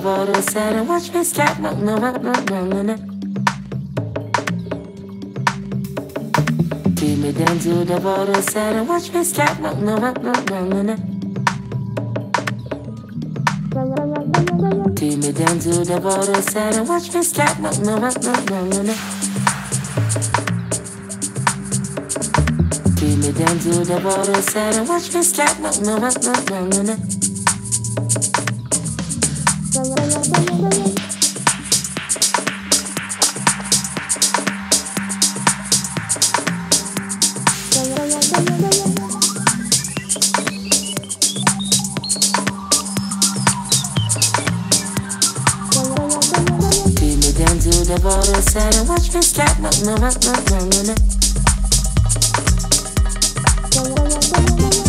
the border said and watch me slap. No, no, no, no, no, no. Take me down to the border said and watch me slap. No, no, no, no, no, no. Take me down to the border said and watch me slap. No, no, no, no, no, no. Take me down to the border said and watch me slap. No, no, no, no, no, no, said and watch me scat, no, no, no, no, no, no.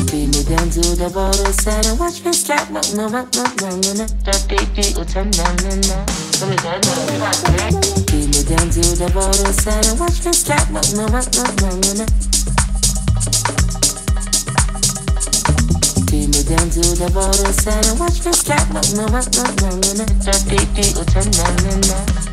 Beat me down to the border, said and watch me scat, no, no, no, no, no, no, no. That beat, beat, will turn down, no, no. Beat me down to the border, said and watch me scat, no, no, no, no, no, no. Beat me down to the border, said and watch me scat, no, no, no, no, no, no. That beat, beat, will turn down, no, no.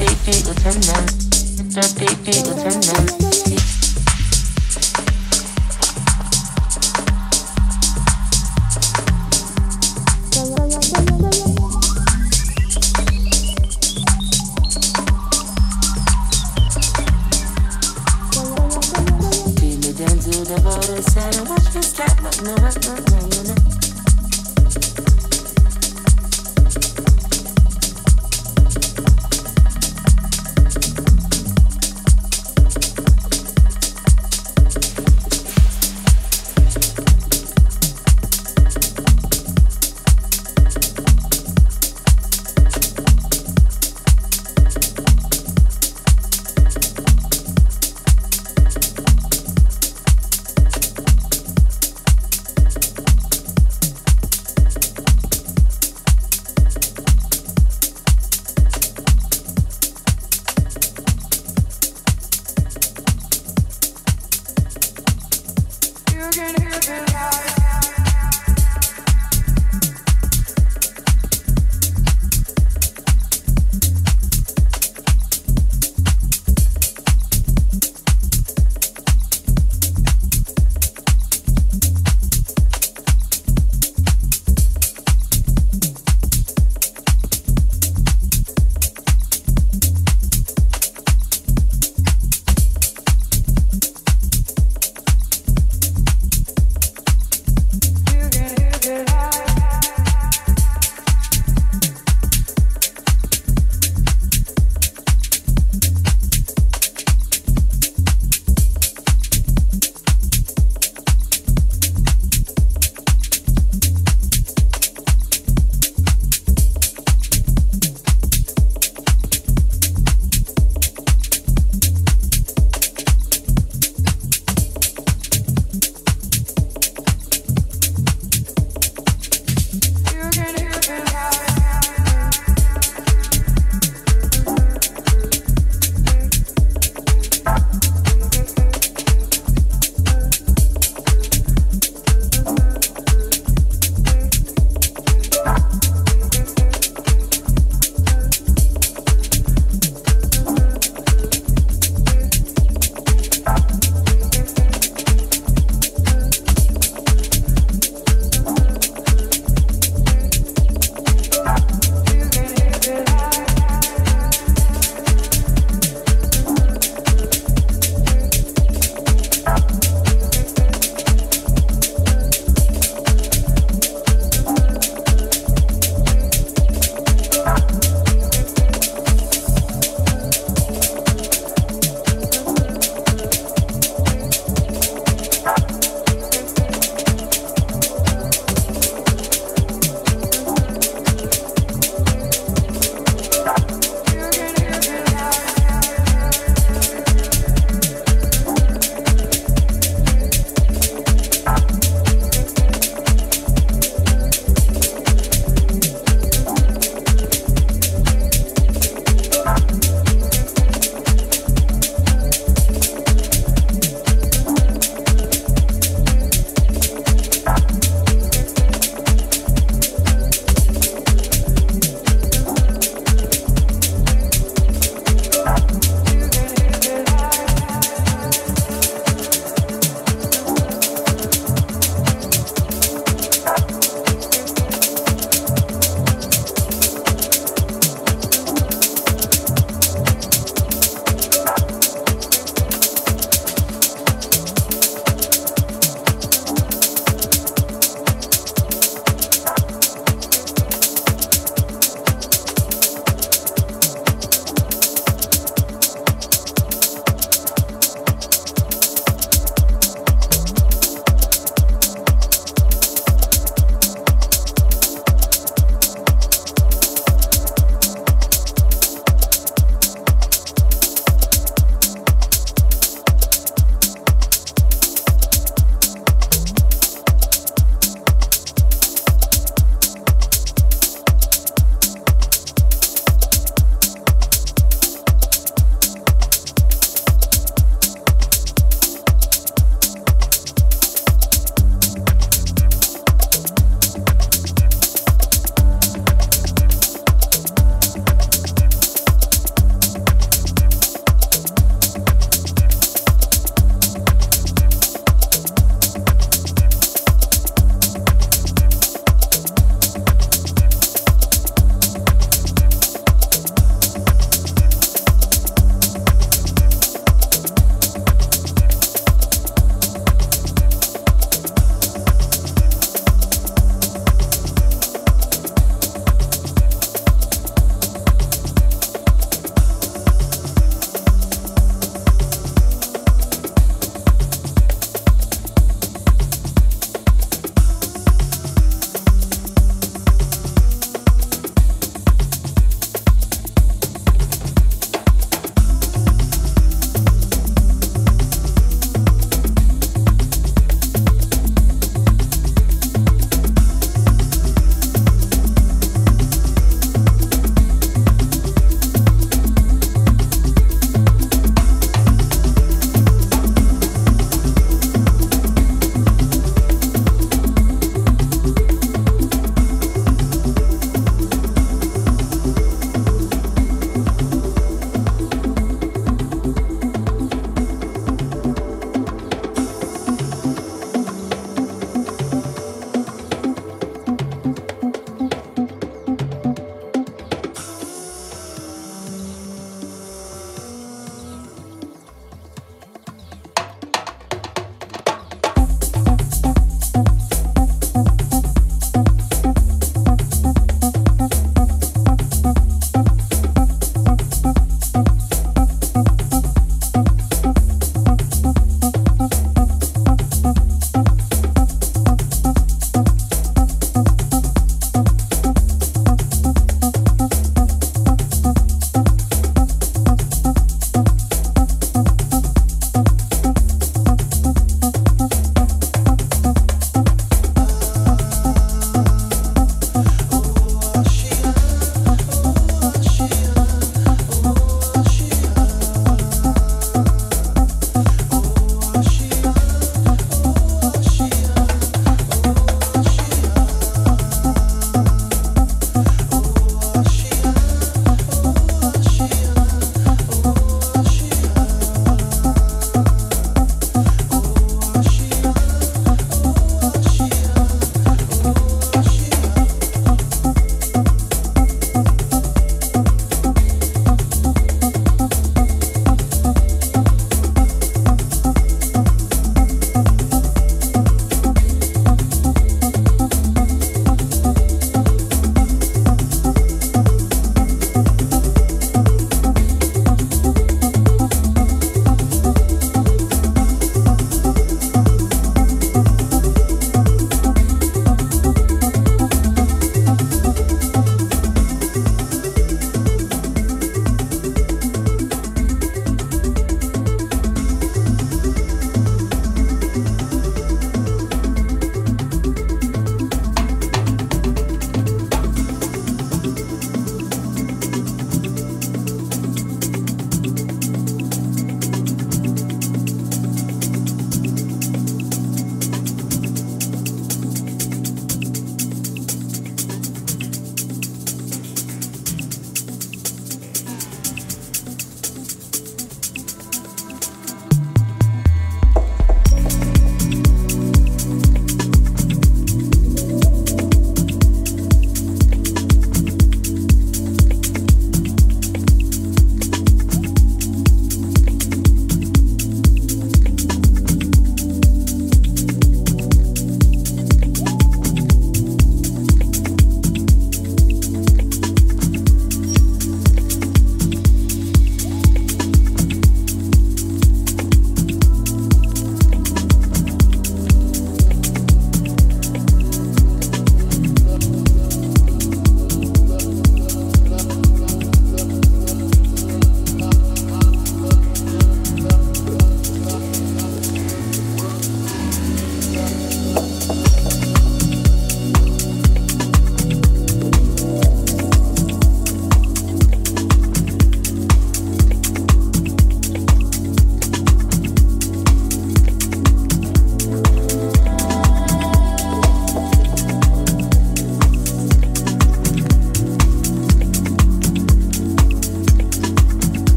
beat, beat, will turn down. That beat, beat, will turn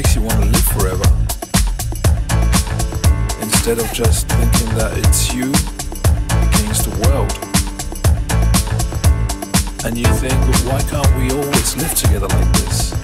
makes you want to live forever. Instead of just thinking that it's you against the world. And you think, well, why can't we always live together like this?